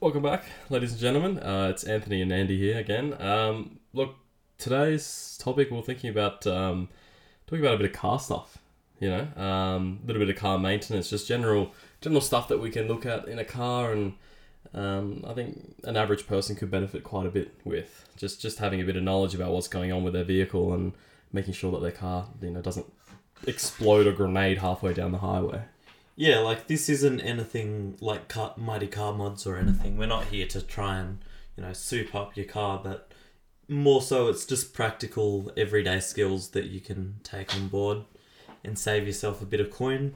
Welcome back, ladies and gentlemen. Uh, it's Anthony and Andy here again. Um, look, today's topic we're thinking about um, talking about a bit of car stuff. You know, um, a little bit of car maintenance, just general general stuff that we can look at in a car, and um, I think an average person could benefit quite a bit with just just having a bit of knowledge about what's going on with their vehicle and making sure that their car, you know, doesn't explode or grenade halfway down the highway. Yeah, like this isn't anything like car, mighty car mods or anything. We're not here to try and you know soup up your car, but more so it's just practical everyday skills that you can take on board and save yourself a bit of coin.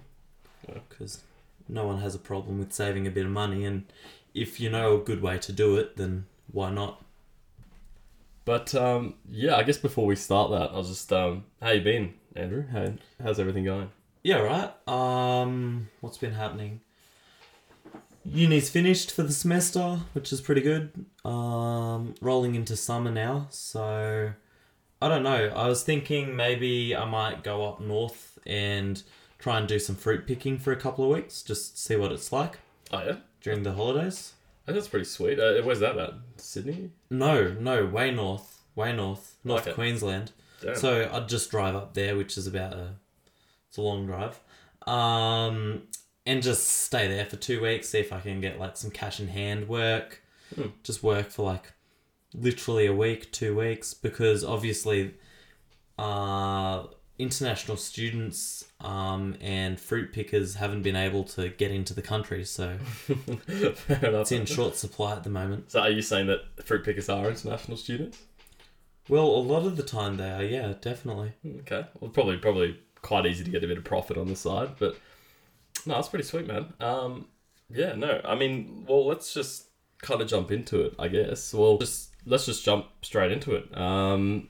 Because no one has a problem with saving a bit of money, and if you know a good way to do it, then why not? But um, yeah, I guess before we start that, I'll just um, how you been, Andrew? How, how's everything going? Yeah, right. Um, what's been happening? Uni's finished for the semester, which is pretty good. Um, rolling into summer now, so I don't know. I was thinking maybe I might go up north and try and do some fruit picking for a couple of weeks, just see what it's like Oh yeah, during the holidays. oh, that's pretty sweet. Uh, where's that at? Sydney. No, no, way north, way north, North Okay. Queensland. Damn. So I'd just drive up there, which is about a it's a long drive. Um and just stay there for two weeks, see if I can get like some cash in hand work. Hmm. Just work for like literally a week, two weeks, because obviously uh international students um and fruit pickers haven't been able to get into the country, so it's in short supply at the moment. So are you saying that fruit pickers are international students? Well, a lot of the time they are, yeah, definitely. Okay. Well, probably probably quite easy to get a bit of profit on the side, but no, that's pretty sweet, man. Um, yeah, no, I mean, well, let's just kind of jump into it, I guess. Well, just let's just jump straight into it. Um,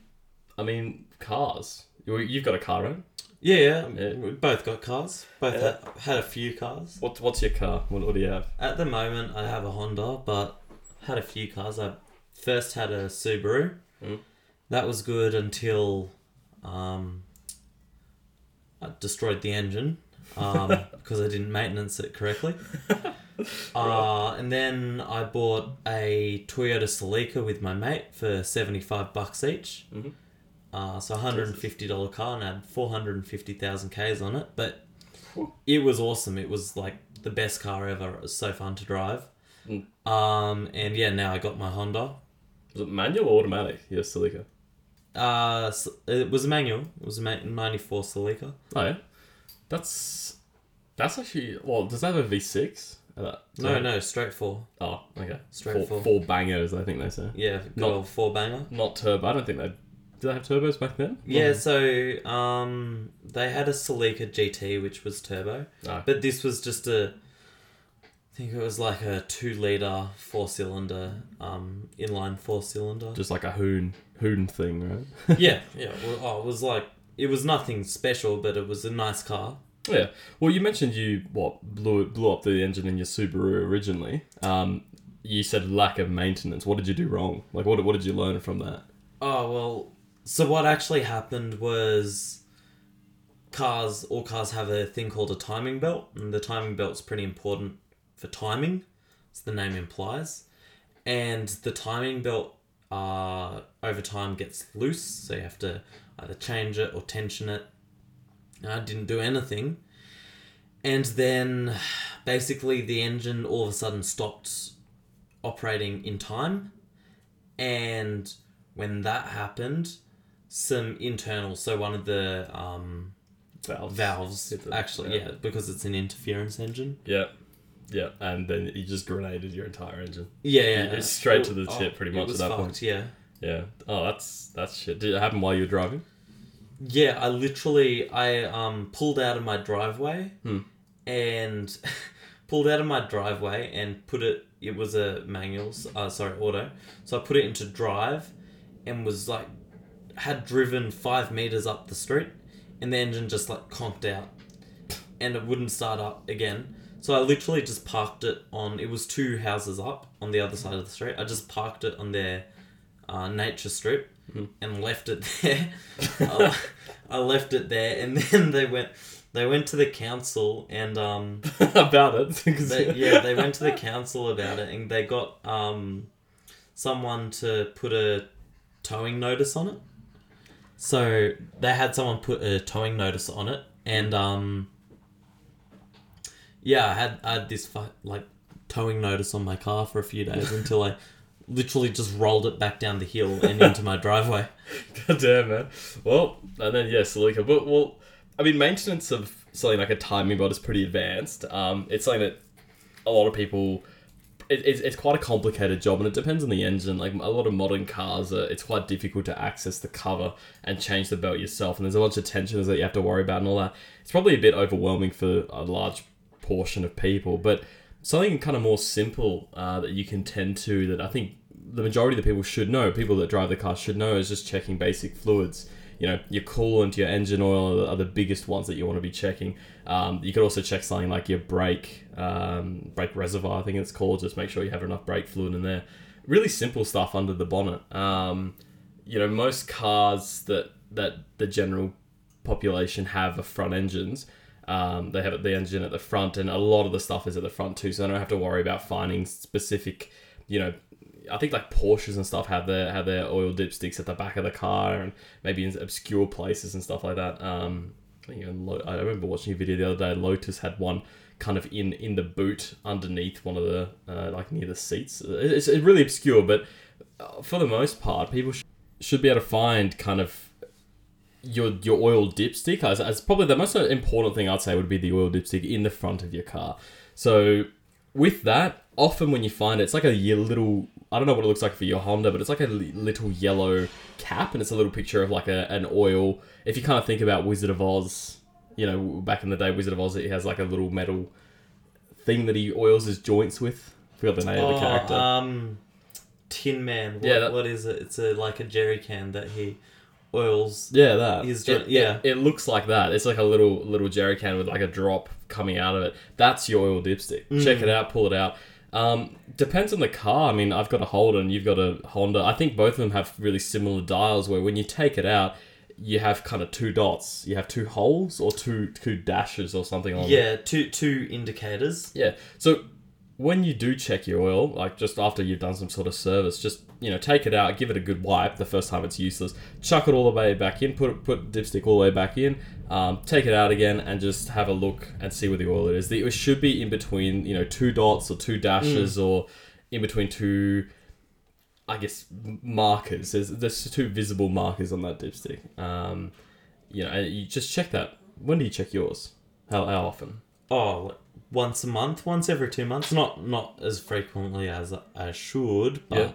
I mean, cars. You- You've got a car, right? Yeah, yeah. Yeah. We both got cars. Both Yeah. had, had a few cars. What What's your car? What, what do you have? At the moment, I have a Honda, but had a few cars. I first had a Subaru. Mm. That was good until um, I destroyed the engine um, because I didn't maintenance it correctly. Uh, and then I bought a Toyota Celica with my mate for seventy five bucks each. Mhm. Uh, so hundred and fifty dollar car and I had four hundred and fifty thousand k's on it, but it was awesome. It was like the best car ever. It was so fun to drive. Mm. Um, and yeah, now I got my Honda. Was it manual or automatic? Yes, Celica. Uh, it was a manual. It was a ninety four Celica. Oh yeah, that's that's actually well. Does that have a V six? No, no, straight four. Oh, okay. Straight four, four. four bangers, I think they say. Yeah, Not- four banger. Not turbo. I don't think they. Did they have turbos back then? Yeah, so um, they had a Celica GT which was turbo, No. but this was just a. I think it was like a two liter four cylinder, um, inline four cylinder. Just like a hoon hoon thing, right? yeah, yeah. Well, oh, it was like it was nothing special, but it was a nice car. yeah. Well, you mentioned you what blew it blew up the engine in your Subaru originally. Um, you said lack of maintenance. What did you do wrong? Like, what what did you learn from that? Oh well. So what actually happened was, cars all cars have a thing called a timing belt, and the timing belt's pretty important for timing, as the name implies. And the timing belt, uh, over time gets loose, so you have to either change it or tension it. I didn't do anything, and then basically the engine all of a sudden stopped operating in time, and when that happened, some internal, so one of the um, Valves. valves, actually, yeah. yeah. because it's an interference engine. Yeah. Yeah, and then you just grenaded your entire engine. Yeah, yeah. It's straight to the tip pretty it much at that fucked, point. Yeah. Yeah. Oh, that's that's shit. Did it happen while you were driving? Yeah, I literally I um pulled out of my driveway Hmm. and pulled out of my driveway and put it it was a manual, uh sorry, auto. So I put it into drive and was like had driven 5 meters up the street and the engine just like conked out and it wouldn't start up again. So I literally just parked it on it was two houses up on the other side of the street. I just parked it on their uh, nature strip and left it there. I, I left it there, and then they went. they went to the council and um, about it. they, yeah, they went to the council about it and they got um, someone to put a towing notice on it. So they had someone put a towing notice on it, and um, yeah, I had I had this fu- like towing notice on my car for a few days until I literally just rolled it back down the hill and into my driveway. God damn, man. Well, and then, yeah, Celica. But, well, I mean, maintenance of something like a timing belt is pretty advanced. Um, it's something that a lot of people. It, it's, it's quite a complicated job and it depends on the engine. Like a lot of modern cars, are, it's quite difficult to access the cover and change the belt yourself. And there's a bunch of tensions that you have to worry about and all that. It's probably a bit overwhelming for a large portion of people. But something kind of more simple uh, that you can tend to that I think the majority of the people should know, people that drive the car should know, is just checking basic fluids. You know, your coolant, your engine oil are the, biggest ones that you want to be checking. Um, you could also check something like your brake, um, brake reservoir, I think it's called. Just make sure you have enough brake fluid in there. Really simple stuff under the bonnet. Um, you know, most cars that that the general population have are front engines. Um, they have the engine at the front, and a lot of the stuff is at the front too. So I don't have to worry about finding specific, you know, I think like Porsches and stuff have their have their oil dipsticks at the back of the car and maybe in obscure places and stuff like that. Um, I remember watching a video the other day. Lotus had one kind of in in the boot underneath one of the uh, like near the seats. It's, it's really obscure, but uh, for the most part, people sh- should be able to find kind of your your oil dipstick as, as probably the most important thing I'd say would be the oil dipstick in the front of your car. So with that, often when you find it, it's like a little I don't know what it looks like for your Honda, but it's like a little yellow cap, and it's a little picture of like a, an oil. If you kind of think about Wizard of Oz, you know, back in the day, Wizard of Oz, it has like a little metal thing that he oils his joints with. I forgot the name of the character. um, Tin Man. What, Yeah, that- what is it? It's a like a jerry can that he oils. Yeah, that. His it, yeah. It, it looks like that. It's like a little little jerry can with like a drop coming out of it. That's your oil dipstick. Check it out. Pull it out. Um, depends on the car. I mean, I've got a Holden. You've got a Honda. I think both of them have really similar dials. Where when you take it out, you have kind of two dots. You have two holes or two two dashes or something on. Yeah, two two indicators. Yeah. So when you do check your oil, like just after you've done some sort of service, just you know take it out, give it a good wipe the first time it's useless, chuck it all the way back in, put put dipstick all the way back in, um, take it out again, and just have a look and see where the oil is. The, it should be in between you know two dots or two dashes or in between two. I guess markers. There's there's two visible markers on that dipstick. Um, you know, you just check that. When do you check yours? How, how often? Oh, once a month, once every two months. Not not as frequently as I should, but Yeah.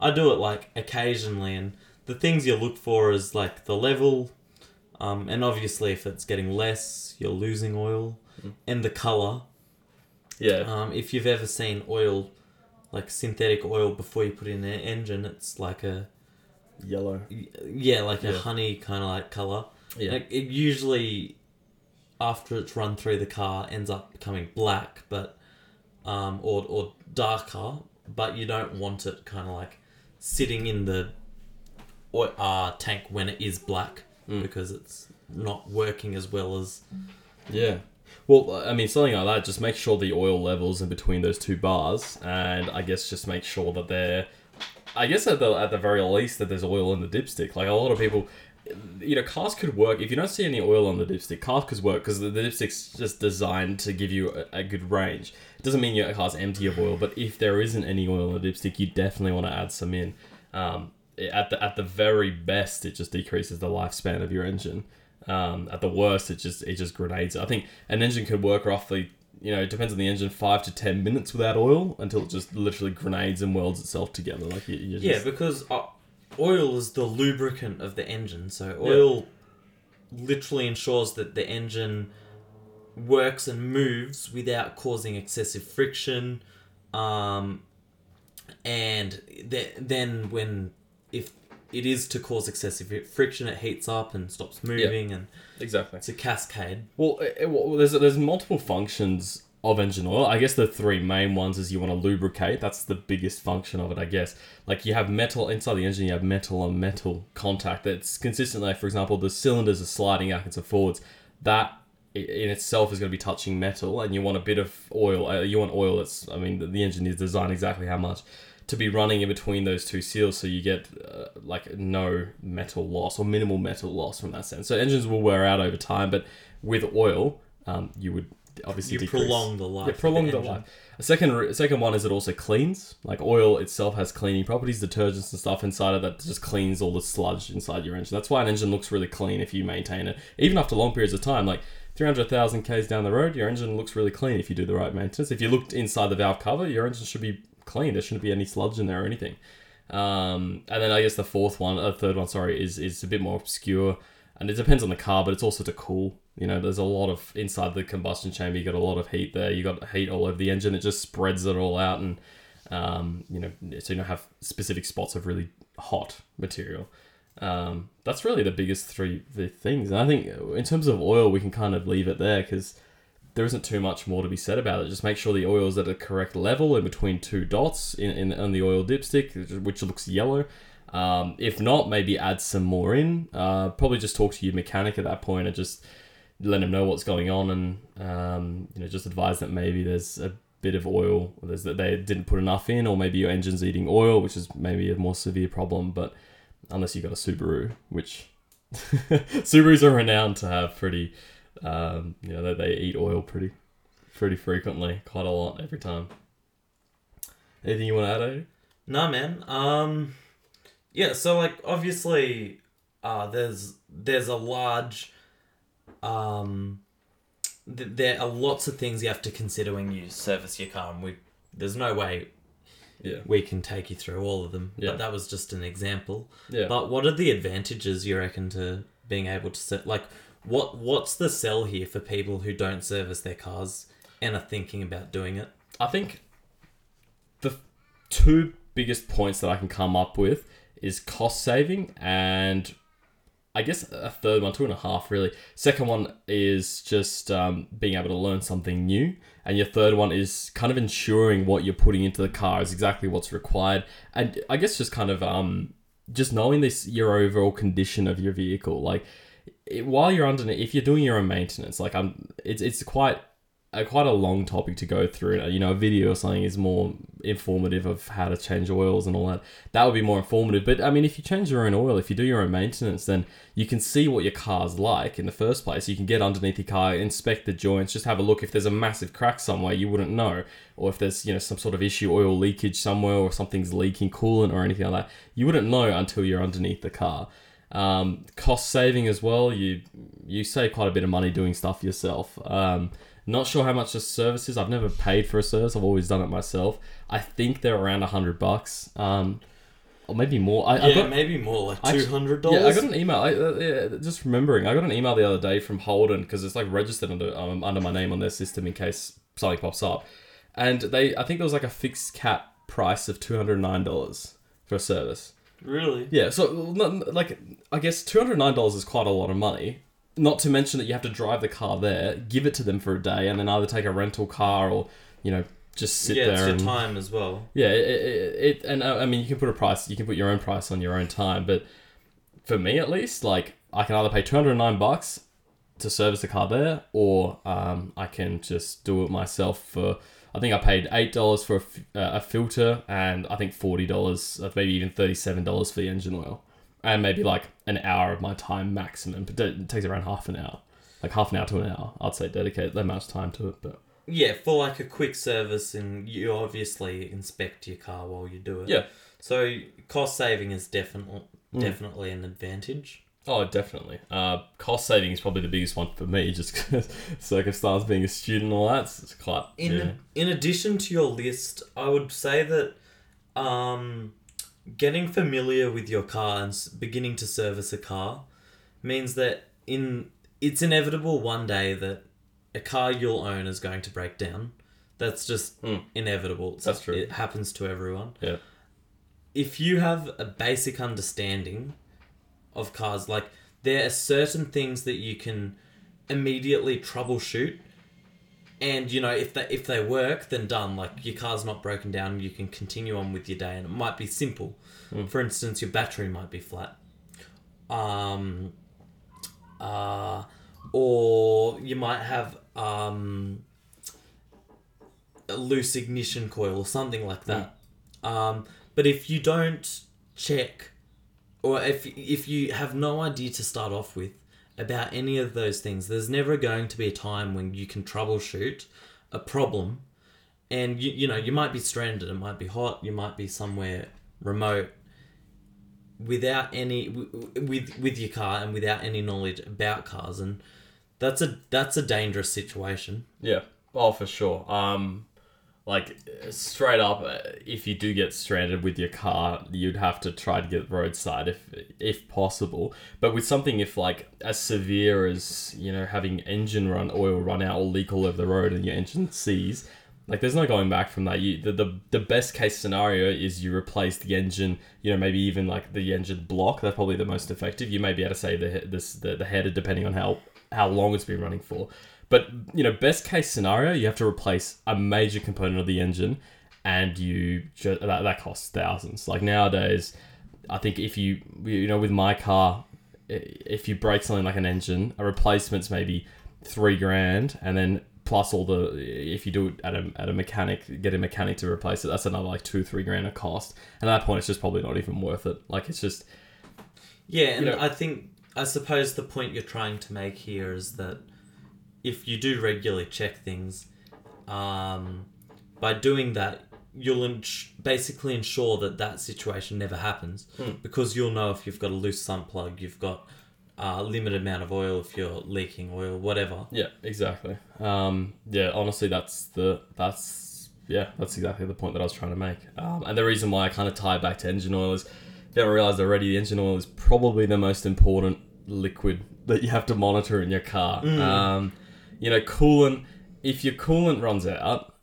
I do it like occasionally. And the things you look for is like the level, um, and obviously if it's getting less, you're losing oil, Mm. and the color. Yeah. Um, if you've ever seen oil, like synthetic oil before you put it in an engine, it's like a Yellow. yeah, like a honey kind of like color. Yeah. Like it usually, after it's run through the car, ends up becoming black, but um, or or darker. But you don't want it kind of like sitting in the oil, uh, tank when it is black Mm. because it's not working as well as Yeah. Well, I mean, something like that, just make sure the oil levels in between those two bars, and I guess just make sure that they're, I guess at the, at the very least, that there's oil in the dipstick. Like, a lot of people, you know, cars could work, if you don't see any oil on the dipstick, cars could work, because the, the dipstick's just designed to give you a, a good range. It doesn't mean your car's empty of oil, but if there isn't any oil in the dipstick, you definitely want to add some in. Um, at the, at the very best, it just decreases the lifespan of your engine. Um, at the worst, it just it just grenades. I think an engine could work roughly, you know, it depends on the engine, five to ten minutes without oil until it just literally grenades and welds itself together. Like you, you just, yeah, because uh, oil is the lubricant of the engine. So oil literally ensures that the engine works and moves without causing excessive friction. Um, and th- then when if it is to cause excessive friction, it heats up and stops moving, and exactly. it's a cascade. Well, it, it- well, there's there's multiple functions of engine oil. I guess the three main ones is you want to lubricate. That's the biggest function of it, I guess. Like you have metal inside the engine, you have metal on metal contact that's consistently. For example, the cylinders are sliding backwards and forwards. That in itself is going to be touching metal, and you want a bit of oil. Uh, you want oil that's, I mean, the, the engine is designed exactly how much to be running in between those two seals, so you get uh, like no metal loss or minimal metal loss from that sense. So engines will wear out over time, but with oil, um, you would obviously You decrease. prolong the life. Yeah, prolong the engine. life. A second, a second one is it also cleans. Like oil itself has cleaning properties, detergents and stuff inside of that just cleans all the sludge inside your engine. That's why an engine looks really clean if you maintain it, even after long periods of time. Like 300,000 k's down the road, your engine looks really clean if you do the right maintenance. If you looked inside the valve cover, your engine should be clean. There shouldn't be any sludge in there or anything. Um, and then I guess the fourth one, uh, third one, sorry, is is a bit more obscure, and it depends on the car, but it's also to cool. You know, there's a lot of inside the combustion chamber. You got a lot of heat there. You got heat all over the engine. It just spreads it all out, and um, you know, so you don't have specific spots of really hot material. Um, that's really the biggest three the things. And I think in terms of oil, we can kind of leave it there because there isn't too much more to be said about it. Just make sure the oil is at a correct level in between two dots in, in on the oil dipstick, which looks yellow. Um, if not, maybe add some more in. Uh, probably just talk to your mechanic at that point and just let him know what's going on, and um, you know just advise that maybe there's a bit of oil, there's that they didn't put enough in, or maybe your engine's eating oil, which is maybe a more severe problem. But unless you've got a Subaru, which Subarus are renowned to have pretty, um, you know, they, they eat oil pretty, pretty frequently, quite a lot every time. Anything you want to add, Andy? No, man. Um, yeah. So like, obviously, uh, there's there's a large, um, th- there are lots of things you have to consider when you service your car, and we there's no way Yeah, we can take you through all of them. Yeah. But that was just an example. yeah. But what are the advantages you reckon to being able to set like what what's the sell here for people who don't service their cars and are thinking about doing it? I think the two biggest points that I can come up with is cost saving and I guess a third one, two and a half really. Second one is just um, being able to learn something new. And your third one is kind of ensuring what you're putting into the car is exactly what's required. And I guess just kind of um, just knowing this your overall condition of your vehicle. Like it, while you're under, if you're doing your own maintenance, like I'm, it's it's quite a quite a long topic to go through. You know, a video or something is more informative of how to change oils and all that. That would be more informative. But I mean, if you change your own oil, if you do your own maintenance, then you can see what your car's like in the first place. You can get underneath your car, inspect the joints, just have a look. If there's a massive crack somewhere, you wouldn't know, or if there's you know some sort of issue, oil leakage somewhere, or something's leaking coolant or anything like that, you wouldn't know until you're underneath the car. Um, cost saving as well. You you save quite a bit of money doing stuff yourself. Um, not sure how much the service is. I've never paid for a service. I've always done it myself. I think they're around a hundred bucks, um, or maybe more. I, I yeah, got, maybe more like two hundred hundred yeah, I got an email. I, uh, yeah, just remembering, I got an email the other day from Holden because it's like registered under um, under my name on their system in case something pops up, and they I think there was like a fixed cap price of two hundred nine dollars for a service. really? Yeah, so like I guess two hundred nine dollars is quite a lot of money. Not to mention that you have to drive the car there, give it to them for a day, and then either take a rental car or you know just sit yeah, there Yeah, it's your and time as well. yeah, it, it, it and uh, I mean you can put a price, you can put your own price on your own time, but for me at least, like I can either pay two hundred nine bucks to service the car there, or um, I can just do it myself for. I think I paid eight dollars for a, uh, a filter, and I think forty dollars, uh, maybe even thirty seven dollars for the engine oil, and maybe like an hour of my time maximum. But it takes around half an hour, like half an hour to an hour. I'd say dedicate that much time to it, but Yeah, for like a quick service, and you obviously inspect your car while you do it. yeah. So cost saving is definitely Mm. definitely an advantage. Oh, definitely. Uh, cost saving is probably the biggest one for me, just because circumstance being a student and all that. It's, quite. In yeah. in addition to your list, I would say that um, getting familiar with your car and beginning to service a car means that in it's inevitable one day that a car you'll own is going to break down. That's just Mm. inevitable. It's- That's true. It happens to everyone. Yeah. If you have a basic understanding of cars, like there are certain things that you can immediately troubleshoot and you know if they if they work then done. Like your car's not broken down. You can continue on with your day and it might be simple. For instance your battery might be flat. Um uh or you might have um, a loose ignition coil or something like that. Um, but if you don't check, or if if you have no idea to start off with about any of those things, there's never going to be a time when you can troubleshoot a problem. And you, you know you might be stranded. It might be hot. You might be somewhere remote without any with with your car and without any knowledge about cars and that's a that's a dangerous situation Yeah. Oh, for sure. Um, like straight up, uh, if you do get stranded with your car, you'd have to try to get roadside if if possible. But with something if like as severe as you know having engine run oil run out or leak all over the road and your engine sees. Like there's no going back from that. You the, the the best case scenario is you replace the engine. You know maybe even like the engine block. That's probably the most effective. You may be able to say the he- this the, the header depending on how how long it's been running for. But you know, best case scenario, you have to replace a major component of the engine, and you that that costs thousands. Like nowadays, I think if you you know with my car, if you break something like an engine, a replacement's maybe three grand, and then plus all the if you do it at a, at a mechanic, get a mechanic to replace it, that's another like two three grand a cost. And at that point, it's just probably not even worth it. Like it's just yeah and You know- i think i suppose the point you're trying to make here is that if you do regularly check things um, by doing that you'll ins- basically ensure that that situation never happens Hmm. because you'll know if you've got a loose sump plug you've got a limited amount of oil if you're leaking oil whatever Yeah, exactly. Um, yeah, honestly, that's the that's yeah, that's exactly the point that I was trying to make. Um, and the reason why I kind of tie back to engine oil is, you haven't realized already, the engine oil is probably the most important liquid that you have to monitor in your car. Um, you know, coolant. If your coolant runs out,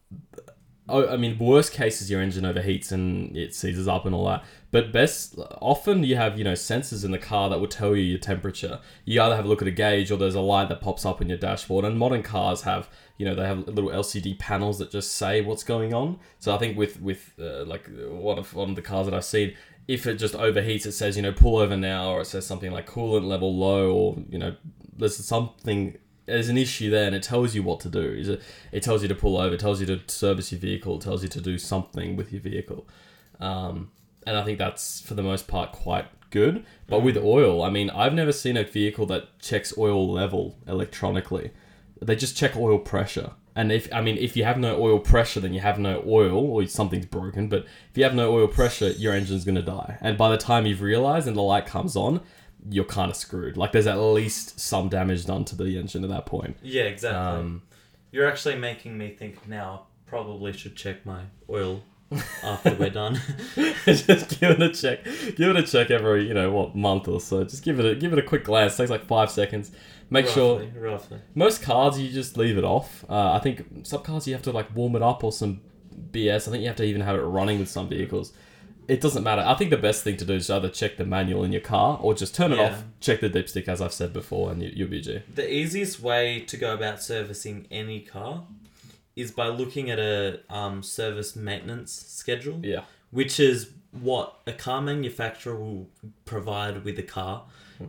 Oh, I mean, worst case is your engine overheats and it seizes up and all that. But best, often you have you know sensors in the car that will tell you your temperature. You either have a look at a gauge or there's a light that pops up in your dashboard. And modern cars have you know they have little LCD panels that just say what's going on. So I think with with uh, like one of one of the cars that I've seen, if it just overheats, it says you know pull over now, or it says something like coolant level low, or you know there's something there's an issue there and it tells you what to do. Is it, it tells you to pull over, it tells you to service your vehicle, it tells you to do something with your vehicle. Um, and I think that's for the most part quite good. But with oil, I mean, I've never seen a vehicle that checks oil level electronically. They just check oil pressure. And if I mean, if you have no oil pressure, then you have no oil or something's broken. But if you have no oil pressure, your engine's gonna die. And by the time you've realized and the light comes on, you're kind of screwed. Like there's at least some damage done to the engine at that point. Yeah, exactly. Um, You're actually making me think now. Probably should check my oil after we're done. just give it a check. Give it a check every you know what month or so. Just give it a give it a quick glance. takes like five seconds. Make sure roughly, roughly. most cars you just leave it off. Uh, I think some cars you have to like warm it up or some BS. I think you have to even have it running with some vehicles. It doesn't matter. I think the best thing to do is either check the manual in your car or just turn it Yeah. off, check the dipstick as I've said before, and you, you'll be G. The easiest way to go about servicing any car is by looking at a um, service maintenance schedule, Yeah. which is what a car manufacturer will provide with a car.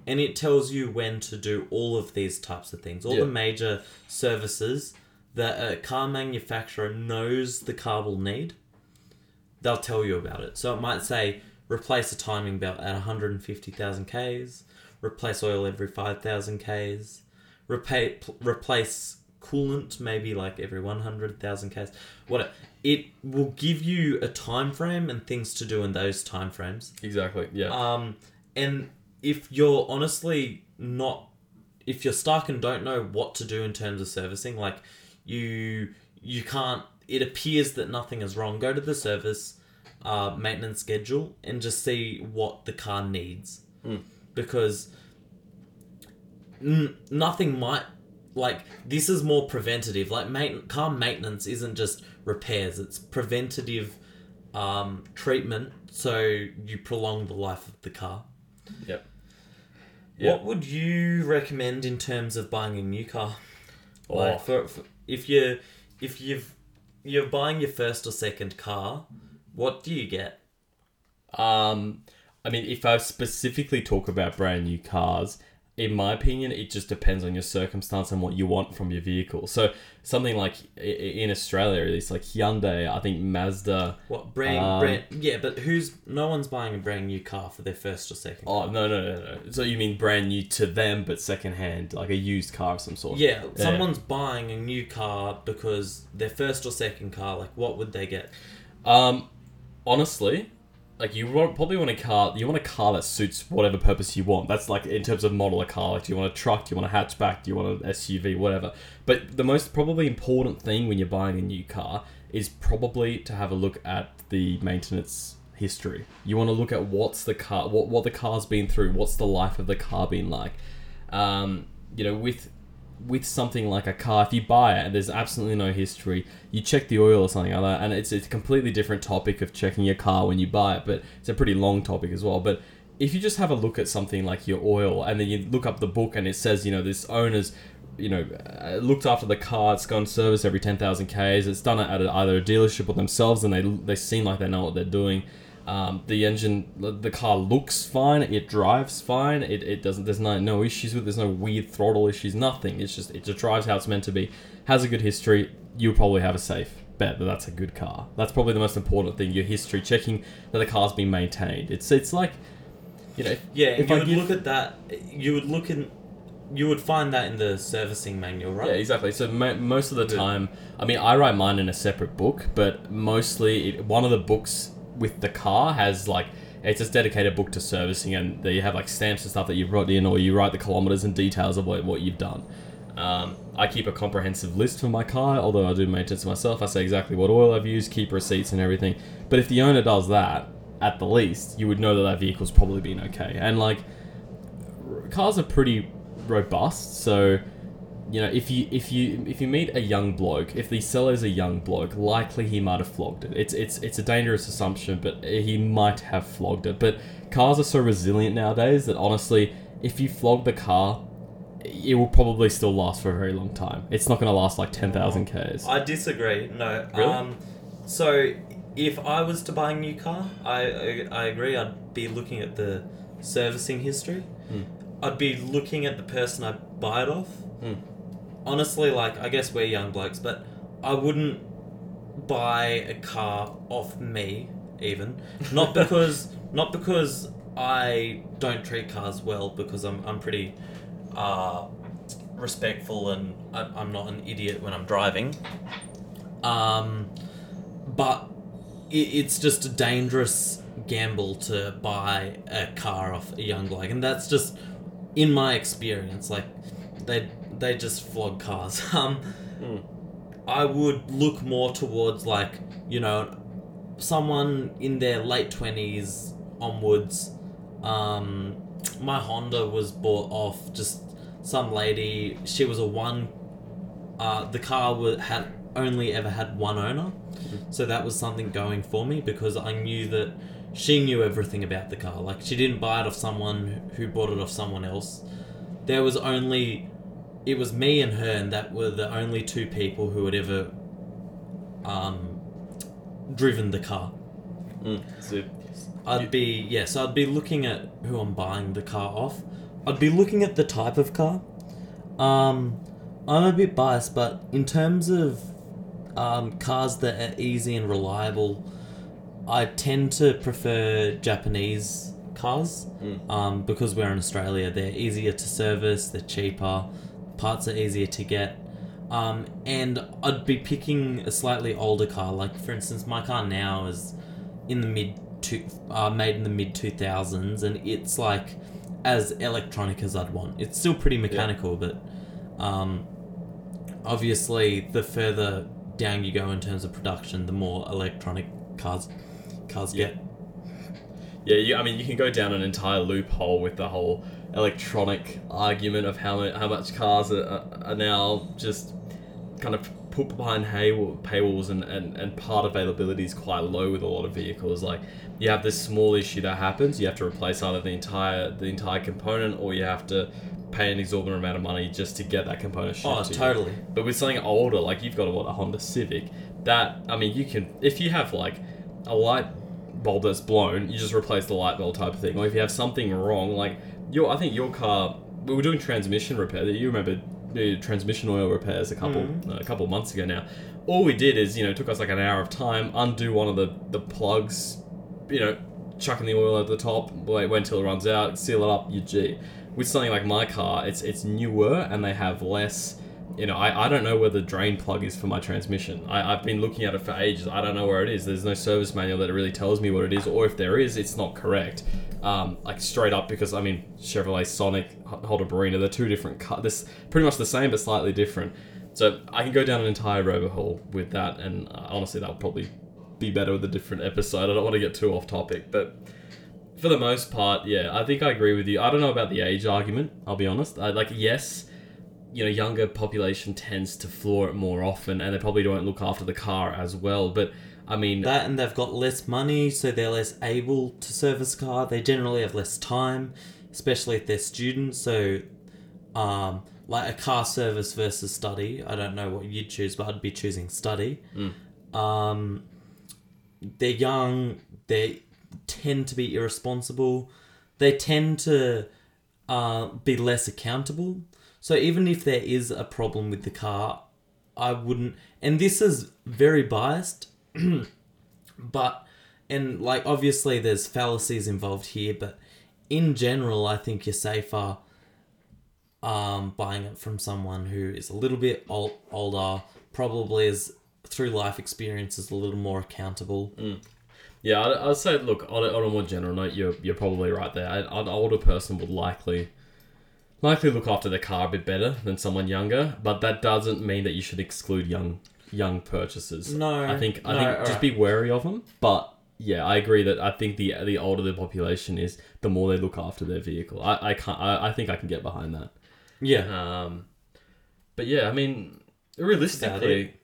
And it tells you when to do all of these types of things, all Yeah. the major services that a car manufacturer knows the car will need. They'll tell you about it. So it might say replace a timing belt at 150,000 Ks, replace oil every 5,000 Ks, repay, pl- replace coolant maybe like every 100,000 Ks. What it will give you a time frame and things to do in those time frames. Exactly. Yeah. Um, and if you're honestly not, if you're stuck and don't know what to do in terms of servicing, like you you can't. It appears that nothing is wrong. Go to the service uh, maintenance schedule and just see what the car needs, because n- nothing might like this is more preventative. Like main- car maintenance isn't just repairs; it's preventative um, treatment, so you prolong the life of the car. yep. Yeah. What would you recommend in terms of buying a new car? Oh. Like for, for if you if you've you're buying your first or second car, what do you get? Um, I mean, if I specifically talk about brand new cars, in my opinion, it just depends on your circumstance and what you want from your vehicle. So something like in Australia, at least like Hyundai, I think Mazda. What brand? Um, brand? Yeah, but who's? No one's buying a brand new car for their first or second. Oh no no no no! So you mean brand new to them, but secondhand, like a used car of some sort? Yeah, someone's buying a new car because their first or second car. Like, what would they get? Um, honestly, like you probably want a car. You want a car that suits whatever purpose you want. That's like in terms of model of car. Like, do you want a truck? Do you want a hatchback? Do you want an SUV? Whatever. But the most probably important thing when you're buying a new car is probably to have a look at the maintenance history. You want to look at what's the car, what what the car's been through, what's the life of the car been like. Um, you know, with with something like a car, if you buy it and there's absolutely no history, you check the oil or something like that, and it's, it's a completely different topic of checking your car when you buy it, but it's a pretty long topic as well. But if you just have a look at something like your oil, and then you look up the book and it says, you know, this owner's, you know, uh, looked after the car, it's gone service every 10,000 Ks, it's done it at either a dealership or themselves, and they, they seem like they know what they're doing. Um, the engine, the car looks fine. It drives fine. It, it doesn't. There's no no issues with. There's no weird throttle issues. Nothing. It's just it just drives how it's meant to be. Has a good history. You'll probably have a safe bet that that's a good car. That's probably the most important thing. Your history, checking that the car's been maintained. It's it's like, you know, Yeah, if you I would give- look at that. You would look in. You would find that in the servicing manual, right? Yeah, exactly. So mo- most of the time, I mean, I write mine in a separate book, but mostly it, one of the books with the car has like it's just dedicated book to servicing, and you have like stamps and stuff that you've wrote in, or you write the kilometers and details of what, what you've done. Um, I keep a comprehensive list for my car, although I do maintenance myself. I say exactly what oil I've used, keep receipts and everything. But if the owner does that, at the least, you would know that that vehicle's probably been okay. And like, cars are pretty robust, so you know if you if you if you meet a young bloke, if the seller's a young bloke, likely he might have flogged it. It's it's it's a dangerous assumption, but he might have flogged it. But cars are so resilient nowadays that honestly, if you flog the car, it will probably still last for a very long time. It's not going to last like ten thousand k's. I disagree. No. Really? Um, so if I was to buy a new car, I I, I agree. I'd be looking at the servicing history. Hmm. I'd be looking at the person I buy it off. Hmm. Honestly, like I guess we're young blokes, but I wouldn't buy a car off me even. Not because not because I don't treat cars well, because I'm I'm pretty uh, respectful and I, I'm not an idiot when I'm driving. Um, but it, it's just a dangerous gamble to buy a car off a young bloke, and that's just in my experience. Like they they just flog cars. Um, Mm. I would look more towards like you know someone in their late twenties onwards. Um, my Honda was bought off just some lady. She was a one. Uh, the car wa had only ever had one owner, so that was something going for me because I knew that she knew everything about the car. Like she didn't buy it off someone who bought it off someone else. There was only, it was me and her, and that were the only two people who had ever, um, driven the car. Mm. So, I'd be yeah, so I'd be looking at who I'm buying the car off. I'd be looking at the type of car. Um, I'm a bit biased, but in terms of um, cars that are easy and reliable, I tend to prefer Japanese cars. Mm. Um, because we're in Australia, they're easier to service, they're cheaper, parts are easier to get. Um, and I'd be picking a slightly older car. Like for instance, my car now is in the mid two, uh, made in the mid two thousands, and it's like as electronic as I'd want. It's still pretty mechanical, but um, obviously the further down you go in terms of production, the more electronic cars cars Yeah. get. Yeah, you, I mean, you can go down an entire loophole with the whole electronic argument of how, how much cars are, are, now just kind of put behind paywalls and, and, and part availability is quite low with a lot of vehicles. Like, you have this small issue that happens, you have to replace either the entire the entire component or you have to pay an exorbitant amount of money just to get that component shipped Oh, to you. totally. But with something older, like you've got a, what a Honda Civic, that I mean, you can if you have like a light bulb that's blown, you just replace the light bulb type of thing. Or if you have something wrong, like your I think your car we were doing transmission repair. You remember the transmission oil repairs a couple mm. a couple months ago now. All we did is you know it took us like an hour of time undo one of the the plugs, you know, chucking the oil at the top, wait, wait until it runs out, seal it up. You G. With something like my car, it's it's newer and they have less. You know, I, I don't know where the drain plug is for my transmission. I, I've been looking at it for ages. I don't know where it is. There's no service manual that really tells me what it is, or if there is, it's not correct. Um, like straight up, because I mean, Chevrolet Sonic, Holden Barina, they're two different cars. This pretty much the same, but slightly different. So I can go down an entire rabbit hole with that, and uh, honestly, that would probably be better with a different episode. I don't want to get too off topic, but for the most part, yeah, I think I agree with you. I don't know about the age argument. I'll be honest. I, like, yes, you know, younger population tends to floor it more often, and they probably don't look after the car as well. But I mean, That and they've got less money, so they're less able to service a car. They generally have less time, especially if they're students. So, um, like a car service versus study. I don't know what you'd choose, but I'd be choosing study. Um, they're young. They tend to be irresponsible. They tend to uh, be less accountable. So even if there is a problem with the car, I wouldn't. And this is very biased, but and like obviously there's fallacies involved here, but in general, I think you're safer um, buying it from someone who is a little bit ol- older, probably is through life experiences a little more accountable. Yeah, I'd, I'd say, look, on a, on a more general note, you're, you're probably right there. An, an older person would likely likely look after their car a bit better than someone younger, but that doesn't mean that you should exclude young young purchases. No, I think I no, think just alright. be wary of them. But yeah, I agree that I think the the older the population is, the more they look after their vehicle. I, I can't. I, I think I can get behind that. Yeah, Um, but yeah, I mean, realistically,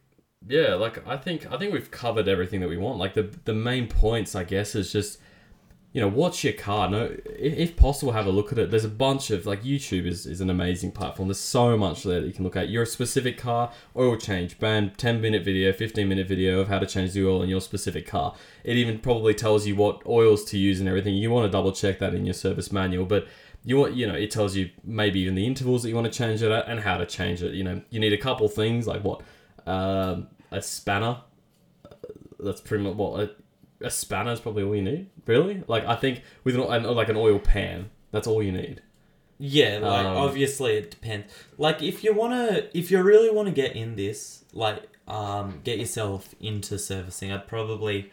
yeah, like I think I think we've covered everything that we want. Like the the main points, I guess, is just you know, watch your car. No, if possible, have a look at it. There's a bunch of like YouTube is, is an amazing platform. There's so much there that you can look at. Your specific car oil change, bam, 10 minute video, 15 minute video of how to change the oil in your specific car. It even probably tells you what oils to use and everything. You want to double check that in your service manual, but you want you know it tells you maybe even the intervals that you want to change it at and how to change it. You know, you need a couple things like what um, a spanner. That's pretty much what a, spanner is probably all you need. Really, like I think with an, an like an oil pan, that's all you need. yeah. Like Um, obviously it depends. Like if you wanna, if you really want to get in this, like um, get yourself into servicing, I'd probably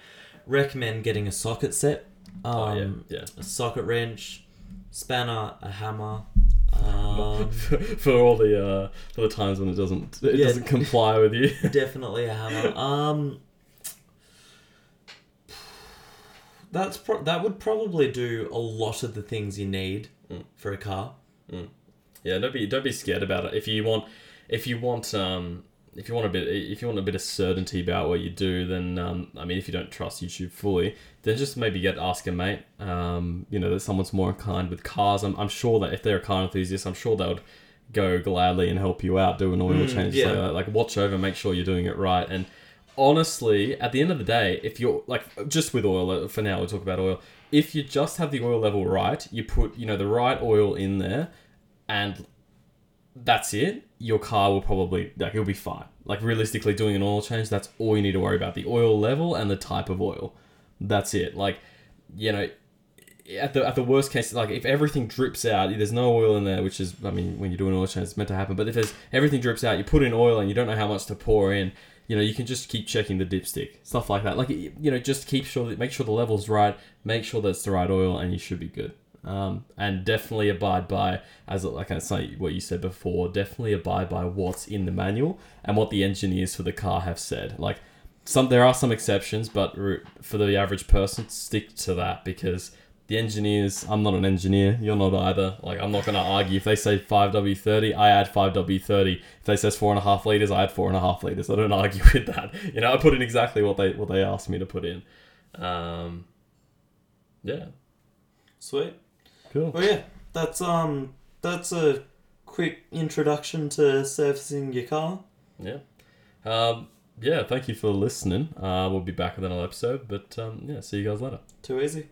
recommend getting a socket set. Um, oh yeah, yeah. a socket wrench, spanner, a hammer. Um, for all the uh, for the times when it doesn't it Yeah. doesn't comply with you. definitely a hammer. Um, that's pro- that would probably do a lot of the things you need Mm. for a car. Yeah, don't be don't be scared about it. If you want, if you want, um, if you want a bit, if you want a bit of certainty about what you do, then um, I mean, if you don't trust YouTube fully, then just maybe get ask a mate. Um, you know, that someone's more inclined with cars. I'm, I'm sure that if they're a car enthusiast, I'm sure they would go gladly and help you out do an oil Mm, change. yeah. Like, like watch over, make sure you're doing it right. And honestly, at the end of the day, if you're like just with oil uh, for now, we'll talk about oil. If you just have the oil level right, you put you know the right oil in there, and that's it. Your car will probably like it'll be fine. Like realistically, doing an oil change, that's all you need to worry about: the oil level and the type of oil. That's it. Like you know, at the at the worst case, like if everything drips out, there's no oil in there, which is I mean when you do an oil change, it's meant to happen. But if there's everything drips out, you put in oil and you don't know how much to pour in. You know, you can just keep checking the dipstick, stuff like that. Like you know, just keep sure that make sure the level's right, make sure that's the right oil, and you should be good. Um, and definitely abide by, as like I say, what you said before. Definitely abide by what's in the manual and what the engineers for the car have said. Like some, there are some exceptions, but for the average person, stick to that because the engineers. I'm not an engineer. You're not either. Like I'm not gonna argue. If they say five W thirty, I add five W thirty. If they says four and a half liters, I add four and a half liters. I don't argue with that. You know, I put in exactly what they what they asked me to put in. Um, yeah, Sweet. cool. Well, yeah, that's um, that's a quick introduction to servicing your car. Yeah. Um, yeah, thank you for listening. Uh, we'll be back with another episode, but um, yeah, see you guys later. Too easy.